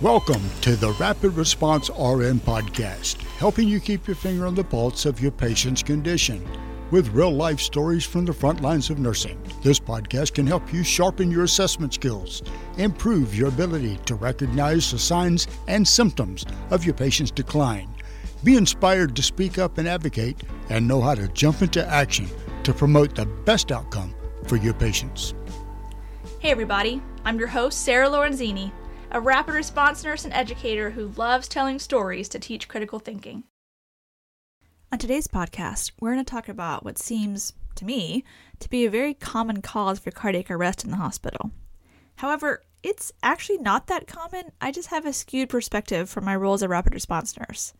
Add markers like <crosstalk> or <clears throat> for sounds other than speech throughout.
Welcome to the Rapid Response RN podcast, helping you keep your finger on the pulse of your patient's condition with real life stories from the front lines of nursing. This podcast can help you sharpen your assessment skills, improve your ability to recognize the signs and symptoms of your patient's decline, be inspired to speak up and advocate, and know how to jump into action to promote the best outcome for your patients. Hey, everybody, I'm your host, Sarah Lorenzini a rapid response nurse and educator who loves telling stories to teach critical thinking. On today's podcast, we're going to talk about what seems, to me, to be a very common cause for cardiac arrest in the hospital. However, it's actually not that common. I just have a skewed perspective from my role as a rapid response nurse.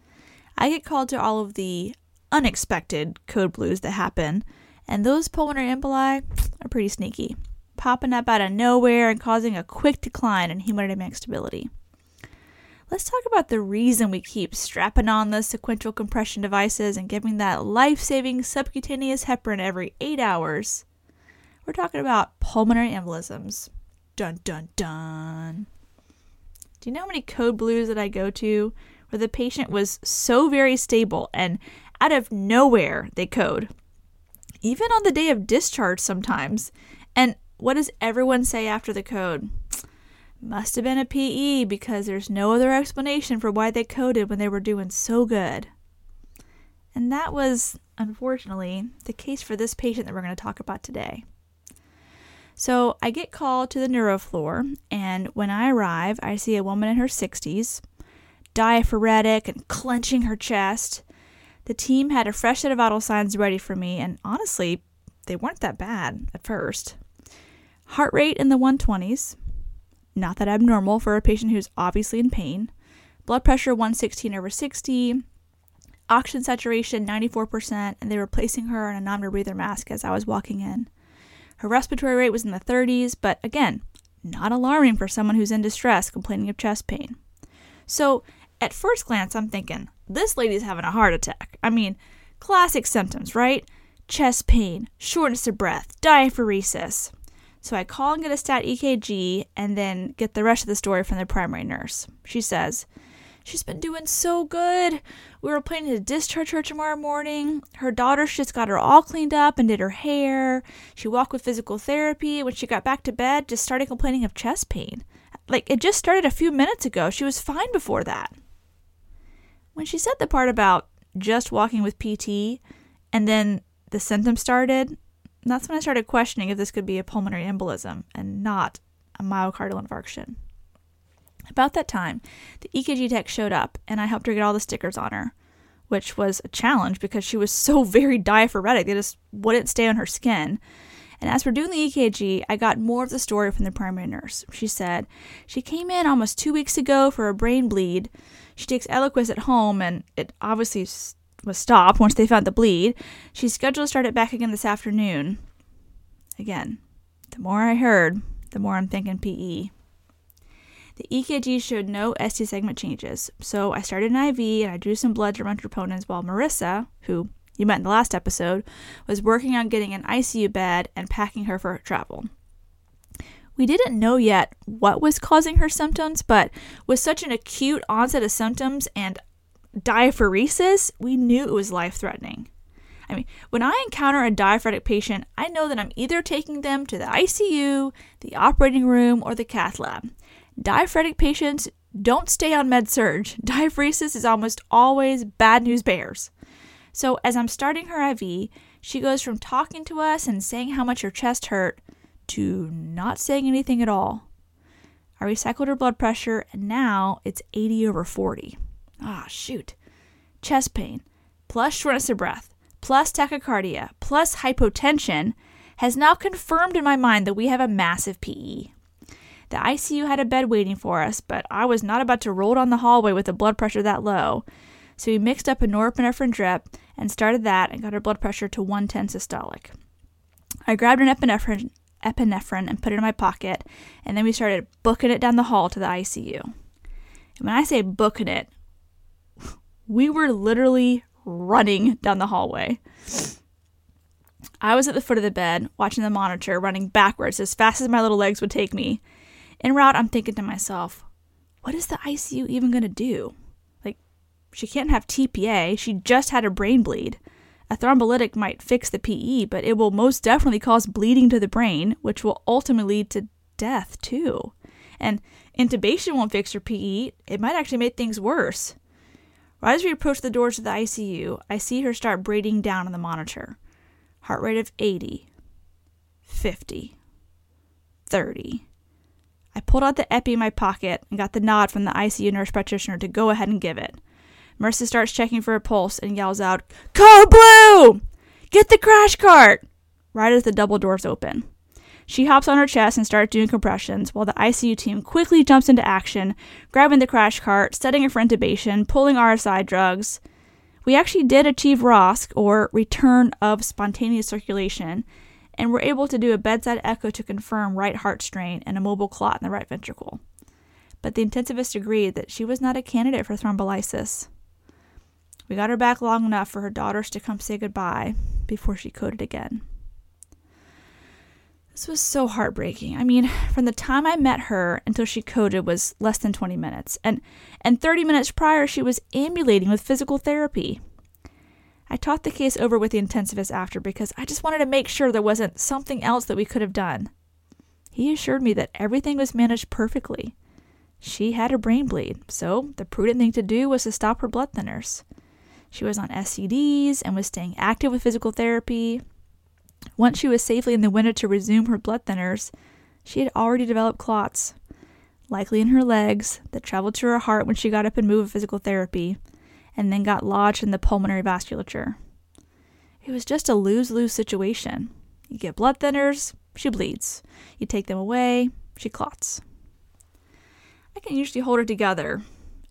I get called to all of the unexpected code blues that happen, and those pulmonary emboli are pretty sneaky popping up out of nowhere and causing a quick decline in hemodynamic stability. Let's talk about the reason we keep strapping on the sequential compression devices and giving that life saving subcutaneous heparin every eight hours. We're talking about pulmonary embolisms. Dun dun dun. Do you know how many code blues that I go to where the patient was so very stable and out of nowhere they code? Even on the day of discharge sometimes. And what does everyone say after the code? Must have been a PE because there's no other explanation for why they coded when they were doing so good. And that was, unfortunately, the case for this patient that we're going to talk about today. So I get called to the neuro floor, and when I arrive, I see a woman in her 60s, diaphoretic and clenching her chest. The team had a fresh set of vital signs ready for me, and honestly, they weren't that bad at first. Heart rate in the 120s, not that abnormal for a patient who's obviously in pain. Blood pressure 116 over 60. Oxygen saturation 94%, and they were placing her on a non rebreather mask as I was walking in. Her respiratory rate was in the 30s, but again, not alarming for someone who's in distress complaining of chest pain. So, at first glance, I'm thinking, this lady's having a heart attack. I mean, classic symptoms, right? Chest pain, shortness of breath, diaphoresis. So I call and get a stat EKG and then get the rest of the story from the primary nurse. She says, She's been doing so good. We were planning to discharge her tomorrow morning. Her daughter just got her all cleaned up and did her hair. She walked with physical therapy. When she got back to bed, just started complaining of chest pain. Like it just started a few minutes ago. She was fine before that. When she said the part about just walking with PT and then the symptoms started, and that's when I started questioning if this could be a pulmonary embolism and not a myocardial infarction. About that time, the EKG tech showed up and I helped her get all the stickers on her, which was a challenge because she was <laughs> so very diaphoretic, they just wouldn't stay on her skin. And as we're doing the EKG, I got more of the story from the primary nurse. She said she came in almost two weeks ago for a brain bleed. She takes Eliquis at home, and it obviously was stopped once they found the bleed. She's scheduled to start it back again this afternoon. Again, the more I heard, the more I'm thinking PE. The EKG showed no ST segment changes, so I started an IV and I drew some blood to run troponins while Marissa, who you met in the last episode, was working on getting an ICU bed and packing her for travel. We didn't know yet what was causing her symptoms, but with such an acute onset of symptoms and diaphoresis, we knew it was life threatening. I mean, when I encounter a diaphoretic patient, I know that I'm either taking them to the ICU, the operating room, or the cath lab. Diaphoretic patients don't stay on med surg. <laughs> Diaphoresis is almost always bad news bears. So, as I'm starting her IV, she goes from talking to us and saying how much her chest hurt to not saying anything at all. I recycled her blood pressure, and now it's 80 over 40 ah, shoot, chest pain, plus shortness of breath, plus tachycardia, plus hypotension has now confirmed in my mind that we have a massive PE. The ICU had a bed waiting for us, but I was not about to roll down the hallway with a blood pressure that low. So we mixed up a norepinephrine drip and started that and got her blood pressure to 110 systolic. I grabbed an epinephrine, epinephrine and put it in my pocket, and then we started booking it down the hall to the ICU. And when I say booking it, we were literally running down the hallway. I was at the foot of the bed, watching the monitor, running backwards as fast as my little legs would take me. En route, I'm thinking to myself, what is the ICU even going to do? Like, she can't have TPA. She just had a brain bleed. A thrombolytic might fix the PE, but it will most definitely cause bleeding to the brain, which will ultimately lead to death, too. And intubation won't fix her PE, it might actually make things worse. Right as we approach the doors of the ICU, I see her start braiding down on the monitor. Heart rate of 80, 50, 30. I pulled out the epi in my pocket and got the nod from the ICU nurse practitioner to go ahead and give it. Marissa starts checking for a pulse and yells out, Code Blue! Get the crash cart! Right as the double doors open. She hops on her chest and starts doing compressions while the ICU team quickly jumps into action, grabbing the crash cart, setting it for intubation, pulling RSI drugs. We actually did achieve ROSC, or return of spontaneous circulation, and were able to do a bedside echo to confirm right heart strain and a mobile clot in the right ventricle. But the intensivist agreed that she was not a candidate for thrombolysis. We got her back long enough for her daughters to come say goodbye before she coded again. This was so heartbreaking. I mean, from the time I met her until she coded was less than 20 minutes. And and 30 minutes prior she was ambulating with physical therapy. I talked the case over with the intensivist after because I just wanted to make sure there wasn't something else that we could have done. He assured me that everything was managed perfectly. She had a brain bleed, so the prudent thing to do was to stop her blood thinners. She was on SCDs and was staying active with physical therapy, once she was safely in the window to resume her blood thinners, she had already developed clots, likely in her legs, that traveled to her heart when she got up and moved physical therapy, and then got lodged in the pulmonary vasculature. It was just a lose lose situation. You get blood thinners, she bleeds. You take them away, she clots. I can usually hold her together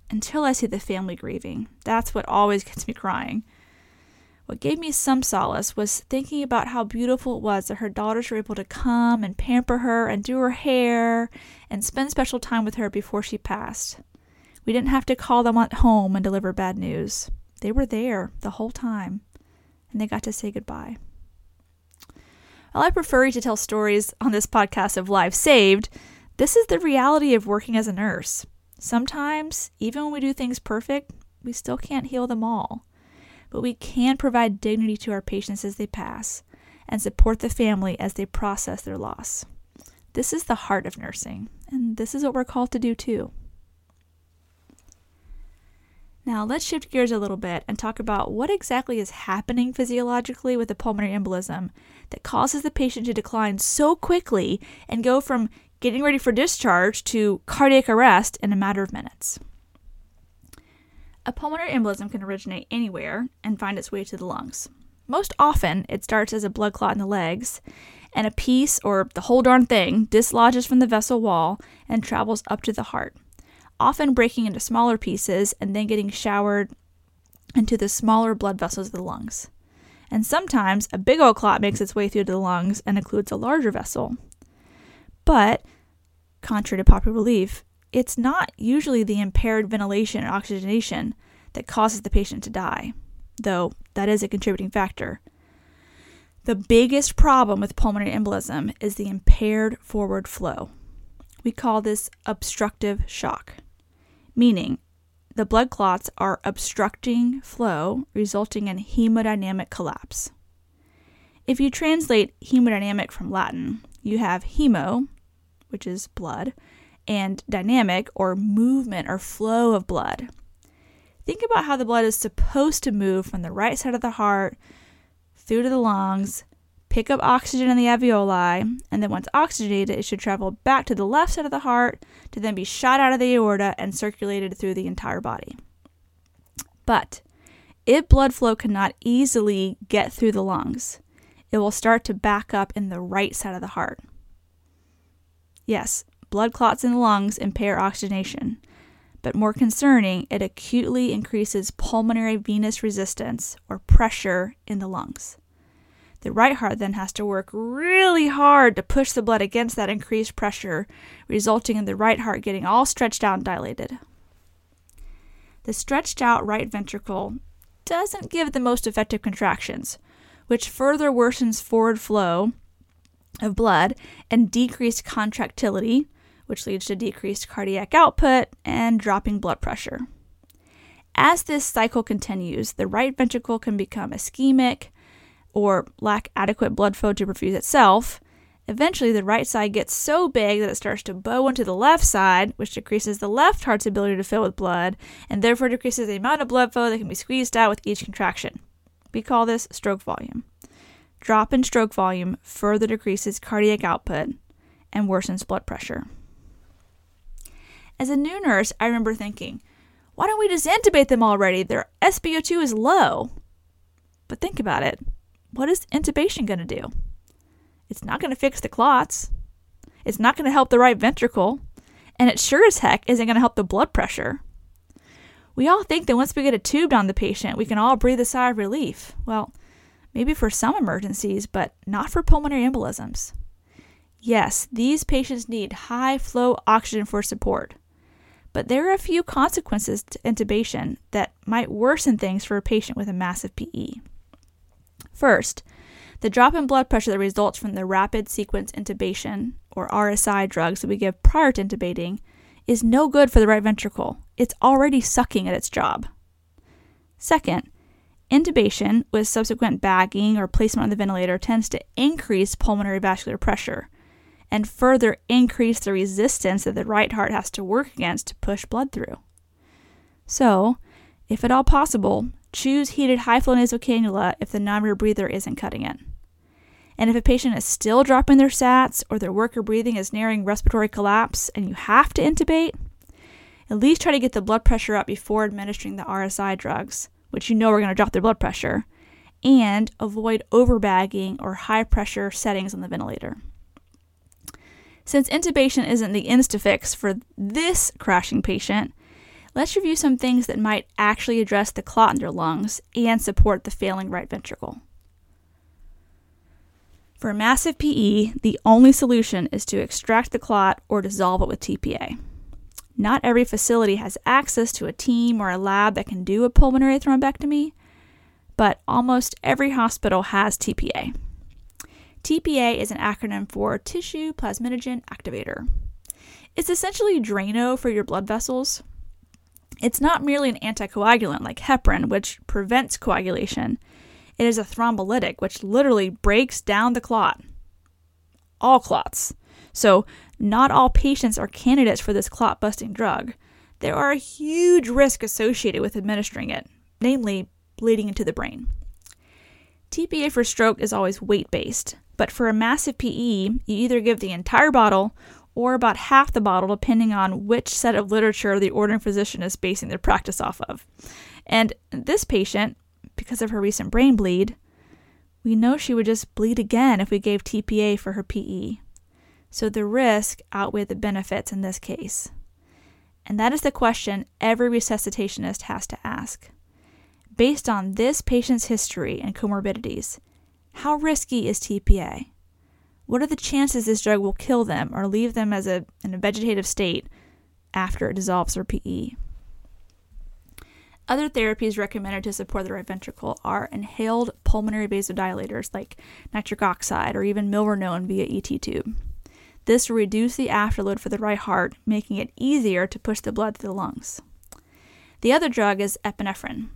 until I see the family grieving. That's what always gets me crying. What gave me some solace was thinking about how beautiful it was that her daughters were able to come and pamper her and do her hair and spend special time with her before she passed. We didn't have to call them at home and deliver bad news. They were there the whole time, and they got to say goodbye. While I prefer to tell stories on this podcast of lives saved, this is the reality of working as a nurse. Sometimes, even when we do things perfect, we still can't heal them all but we can provide dignity to our patients as they pass and support the family as they process their loss. This is the heart of nursing, and this is what we're called to do too. Now, let's shift gears a little bit and talk about what exactly is happening physiologically with a pulmonary embolism that causes the patient to decline so quickly and go from getting ready for discharge to cardiac arrest in a matter of minutes. A pulmonary embolism can originate anywhere and find its way to the lungs. Most often, it starts as a blood clot in the legs, and a piece or the whole darn thing dislodges from the vessel wall and travels up to the heart, often breaking into smaller pieces and then getting showered into the smaller blood vessels of the lungs. And sometimes a big old clot makes its way through to the lungs and occludes a larger vessel. But, contrary to popular belief, it's not usually the impaired ventilation or oxygenation that causes the patient to die, though that is a contributing factor. The biggest problem with pulmonary embolism is the impaired forward flow. We call this obstructive shock, meaning the blood clots are obstructing flow, resulting in hemodynamic collapse. If you translate hemodynamic from Latin, you have hemo, which is blood, and dynamic or movement or flow of blood. Think about how the blood is supposed to move from the right side of the heart through to the lungs, pick up oxygen in the alveoli, and then once oxygenated, it should travel back to the left side of the heart to then be shot out of the aorta and circulated through the entire body. But if blood flow cannot easily get through the lungs, it will start to back up in the right side of the heart. Yes, blood clots in the lungs impair oxygenation. But more concerning, it acutely increases pulmonary venous resistance or pressure in the lungs. The right heart then has to work really hard to push the blood against that increased pressure, resulting in the right heart getting all stretched out and dilated. The stretched out right ventricle doesn't give the most effective contractions, which further worsens forward flow of blood and decreased contractility, which leads to decreased cardiac output and dropping blood pressure. As this cycle continues, the right ventricle can become ischemic or lack adequate blood flow to perfuse itself. Eventually, the right side gets so big that it starts to bow into the left side, which decreases the left heart's ability to fill with blood and therefore decreases the amount of blood flow that can be squeezed out with each contraction. We call this stroke volume. Drop in stroke volume further decreases cardiac output and worsens blood pressure. As a new nurse, I remember thinking, why don't we just intubate them already? Their SpO2 is low. But think about it. What is intubation going to do? It's not going to fix the clots. It's not going to help the right ventricle. And it sure as heck isn't going to help the blood pressure. We all think that once we get a tube down the patient, we can all breathe a sigh of relief. Well, maybe for some emergencies, but not for pulmonary embolisms. Yes, these patients need high flow oxygen for support. But there are a few consequences to intubation that might worsen things for a patient with a massive PE. First, the drop in blood pressure that results from the rapid sequence intubation, or RSI drugs that we give prior to intubating, is no good for the right ventricle. It's already sucking at its job. Second, intubation with subsequent bagging or placement on the ventilator tends to increase pulmonary vascular pressure and further increase the resistance that the right heart has to work against to push blood through. So, if at all possible, choose heated high flow nasal cannula if the non breather isn't cutting it. And if a patient is still dropping their SATs or their work or breathing is nearing respiratory collapse and you have to intubate, at least try to get the blood pressure up before administering the RSI drugs, which you know are going to drop their blood pressure, and avoid overbagging or high pressure settings on the ventilator. Since intubation isn't the insta-fix for this crashing patient, let's review some things that might actually address the clot in their lungs and support the failing right ventricle. For massive PE, the only solution is to extract the clot or dissolve it with TPA. Not every facility has access to a team or a lab that can do a pulmonary thrombectomy, but almost every hospital has TPA. TPA is an acronym for Tissue Plasminogen Activator. It's essentially Drano for your blood vessels. It's not merely an anticoagulant like heparin, which prevents coagulation. It is a thrombolytic, which literally breaks down the clot. All clots. So, not all patients are candidates for this clot busting drug. There are huge risk associated with administering it, namely bleeding into the brain. TPA for stroke is always weight based, but for a massive PE, you either give the entire bottle or about half the bottle, depending on which set of literature the ordering physician is basing their practice off of. And this patient because of her recent brain bleed, we know she would just bleed again if we gave TPA for her PE. So the risk outweighed the benefits in this case. And that is the question every resuscitationist has to ask. Based on this patient's history and comorbidities, how risky is TPA? What are the chances this drug will kill them or leave them as a, in a vegetative state after it dissolves their PE? Other therapies recommended to support the right ventricle are inhaled pulmonary vasodilators like nitric oxide or even milrinone via ET tube. This will reduce the afterload for the right heart, making it easier to push the blood through the lungs. The other drug is epinephrine.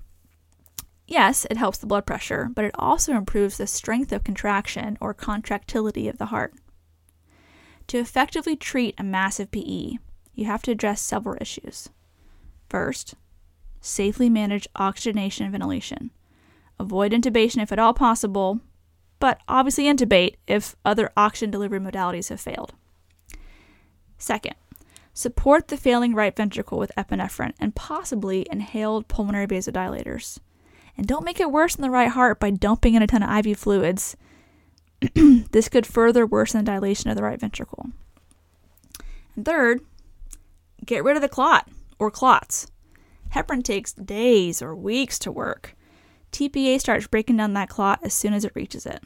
Yes, it helps the blood pressure, but it also improves the strength of contraction or contractility of the heart. To effectively treat a massive PE, you have to address several issues. First, safely manage oxygenation and ventilation. Avoid intubation if at all possible, but obviously intubate if other oxygen delivery modalities have failed. Second, support the failing right ventricle with epinephrine and possibly inhaled pulmonary vasodilators. And don't make it worse in the right heart by dumping in a ton of IV fluids. <clears throat> this could further worsen the dilation of the right ventricle. And third, get rid of the clot or clots. Heparin takes days or weeks to work. TPA starts breaking down that clot as soon as it reaches it.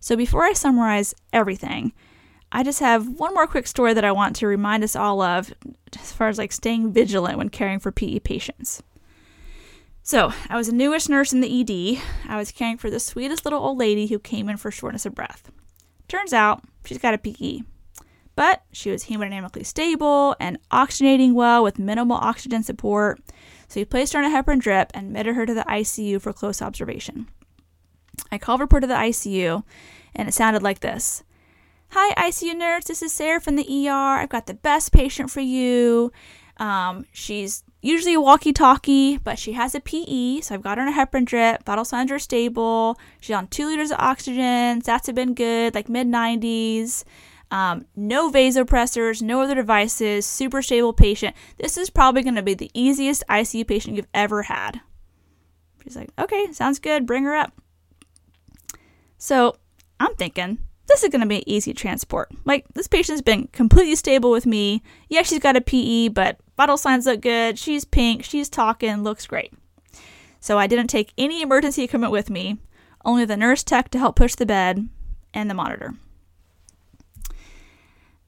So before I summarize everything, I just have one more quick story that I want to remind us all of as far as like staying vigilant when caring for PE patients. So, I was a newish nurse in the ED. I was caring for the sweetest little old lady who came in for shortness of breath. Turns out, she's got a PE. But she was hemodynamically stable and oxygenating well with minimal oxygen support. So we placed her on a heparin drip and admitted her to the ICU for close observation. I called report to the ICU, and it sounded like this Hi, ICU nurse. This is Sarah from the ER. I've got the best patient for you. Um, she's usually a walkie talkie, but she has a PE, so I've got her on a heparin drip. Vital signs are stable. She's on two liters of oxygen. Stats have been good, like mid 90s. Um, no vasopressors, no other devices, super stable patient. This is probably going to be the easiest ICU patient you've ever had. She's like, okay, sounds good. Bring her up. So I'm thinking, this is going to be easy transport. Like, this patient's been completely stable with me. Yeah, she's got a PE, but vital signs look good. She's pink. She's talking. Looks great. So I didn't take any emergency equipment with me, only the nurse tech to help push the bed and the monitor.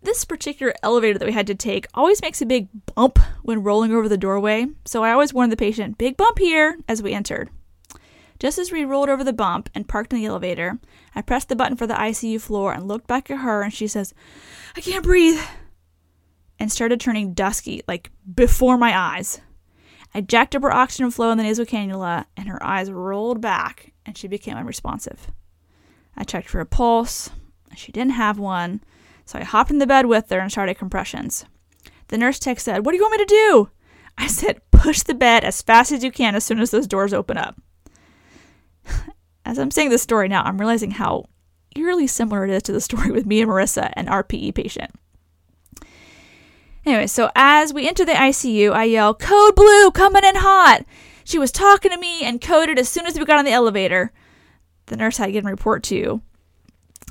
This particular elevator that we had to take always makes a big bump when rolling over the doorway, so I always warned the patient, big bump here, as we entered. Just as we rolled over the bump and parked in the elevator, I pressed the button for the ICU floor and looked back at her, and she says, I can't breathe, and started turning dusky, like before my eyes. I jacked up her oxygen flow in the nasal cannula, and her eyes rolled back, and she became unresponsive. I checked for a pulse. She didn't have one, so I hopped in the bed with her and started compressions. The nurse tech said, What do you want me to do? I said, Push the bed as fast as you can as soon as those doors open up. <laughs> As I'm saying this story now, I'm realizing how eerily similar it is to the story with me and Marissa, an RPE patient. Anyway, so as we enter the ICU, I yell, Code blue, coming in hot. She was talking to me and coded as soon as we got on the elevator. The nurse I get a report to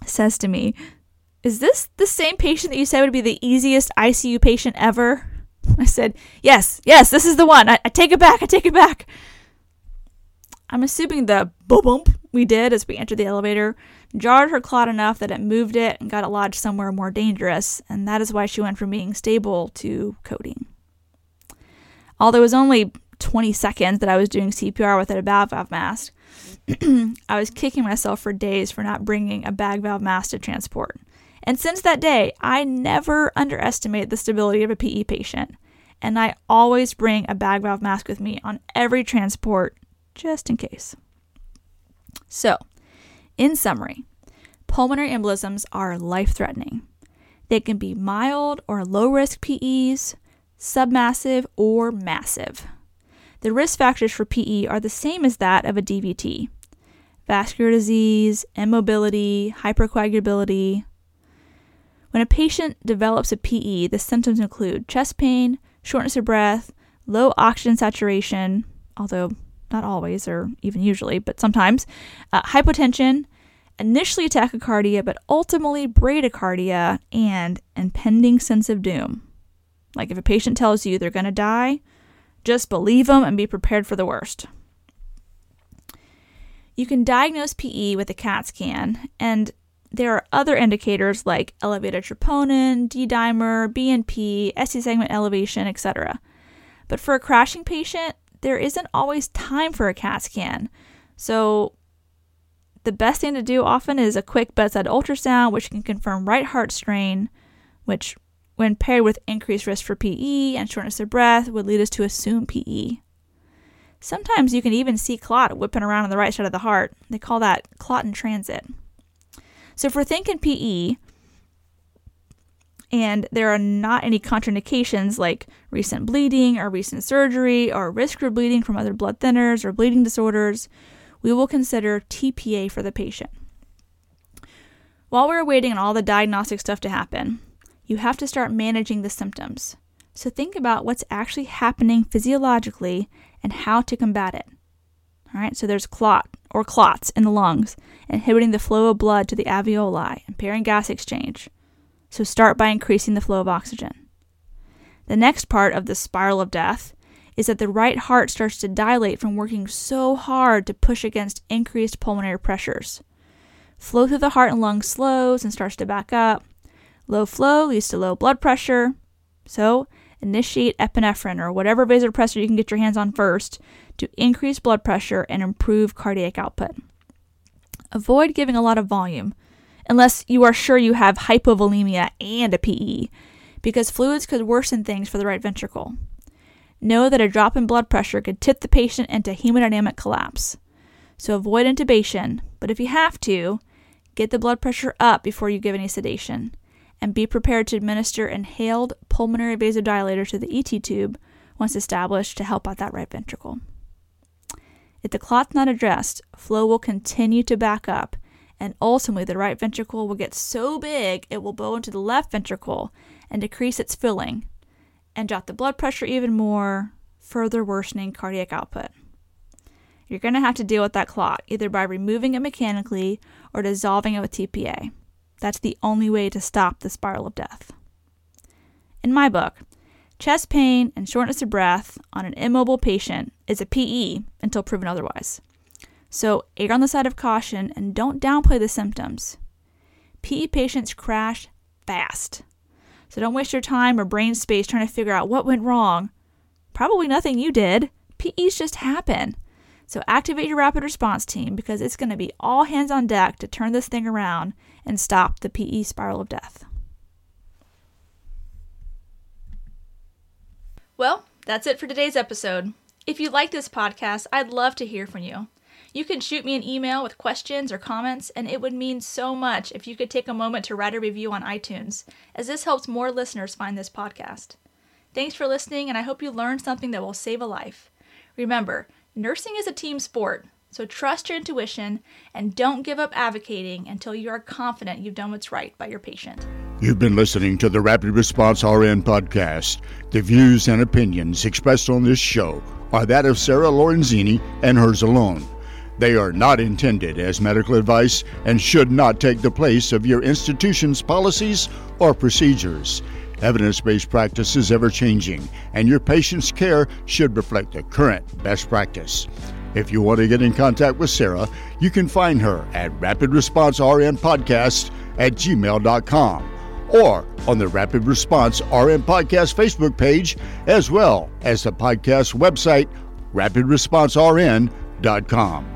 says to me, Is this the same patient that you said would be the easiest ICU patient ever? <laughs> I said, Yes, yes, this is the one. I, I take it back, I take it back. I'm assuming the bump we did as we entered the elevator jarred her clot enough that it moved it and got it lodged somewhere more dangerous, and that is why she went from being stable to coding. Although it was only 20 seconds that I was doing CPR with a bag valve mask, <clears throat> I was kicking myself for days for not bringing a bag valve mask to transport. And since that day, I never underestimate the stability of a PE patient, and I always bring a bag valve mask with me on every transport just in case. So, in summary, pulmonary embolisms are life threatening. They can be mild or low risk PEs, submassive, or massive. The risk factors for PE are the same as that of a DVT vascular disease, immobility, hypercoagulability. When a patient develops a PE, the symptoms include chest pain, shortness of breath, low oxygen saturation, although not always or even usually, but sometimes, uh, hypotension, initially tachycardia, but ultimately bradycardia, and impending sense of doom. Like if a patient tells you they're going to die, just believe them and be prepared for the worst. You can diagnose PE with a CAT scan, and there are other indicators like elevated troponin, D dimer, BNP, ST segment elevation, etc. But for a crashing patient, there isn't always time for a CAT scan. So, the best thing to do often is a quick bedside ultrasound, which can confirm right heart strain, which, when paired with increased risk for PE and shortness of breath, would lead us to assume PE. Sometimes you can even see clot whipping around on the right side of the heart. They call that clot in transit. So, if we're thinking PE, and there are not any contraindications like recent bleeding or recent surgery or risk for bleeding from other blood thinners or bleeding disorders, we will consider TPA for the patient. While we're waiting on all the diagnostic stuff to happen, you have to start managing the symptoms. So think about what's actually happening physiologically and how to combat it. All right, so there's clot or clots in the lungs, inhibiting the flow of blood to the alveoli, impairing gas exchange so start by increasing the flow of oxygen. The next part of the spiral of death is that the right heart starts to dilate from working so hard to push against increased pulmonary pressures. Flow through the heart and lungs slows and starts to back up. Low flow leads to low blood pressure. So, initiate epinephrine or whatever vasopressor you can get your hands on first to increase blood pressure and improve cardiac output. Avoid giving a lot of volume unless you are sure you have hypovolemia and a PE, because fluids could worsen things for the right ventricle. Know that a drop in blood pressure could tip the patient into hemodynamic collapse. So avoid intubation, but if you have to, get the blood pressure up before you give any sedation, and be prepared to administer inhaled pulmonary vasodilator to the ET tube once established to help out that right ventricle. If the clot's not addressed, flow will continue to back up, and ultimately the right ventricle will get so big it will bow into the left ventricle and decrease its filling, and drop the blood pressure even more, further worsening cardiac output. You're going to have to deal with that clot either by removing it mechanically or dissolving it with TPA. That's the only way to stop the spiral of death. In my book, Chest pain and shortness of breath on an immobile patient is a PE until proven otherwise. So err on the side of caution and don't downplay the symptoms. PE patients crash fast. So don't waste your time or brain space trying to figure out what went wrong. Probably nothing you did. PEs just happen. So activate your rapid response team because it's going to be all hands on deck to turn this thing around and stop the PE spiral of death. Well, that's it for today's episode. If you like this podcast, I'd love to hear from you. You can shoot me an email with questions or comments, and it would mean so much if you could take a moment to write a review on iTunes, as this helps more listeners find this podcast. Thanks for listening, and I hope you learned something that will save a life. Remember, nursing is a team sport, so trust your intuition and don't give up advocating until you are confident you've done what's right by your patient. You've been listening to the Rapid Response RN podcast. The views and opinions expressed on this show are that of Sarah Lorenzini and hers alone. They are not intended as medical advice and should not take the place of your institution's policies or procedures. Evidence based practice is ever changing, and your patient's care should reflect the current best practice. If you want to get in contact with Sarah, you can find her at Rapid Response RN Podcast at gmail.com or on the Rapid Response RN Podcast Facebook page, as well as the podcast website, rapidresponsern.com.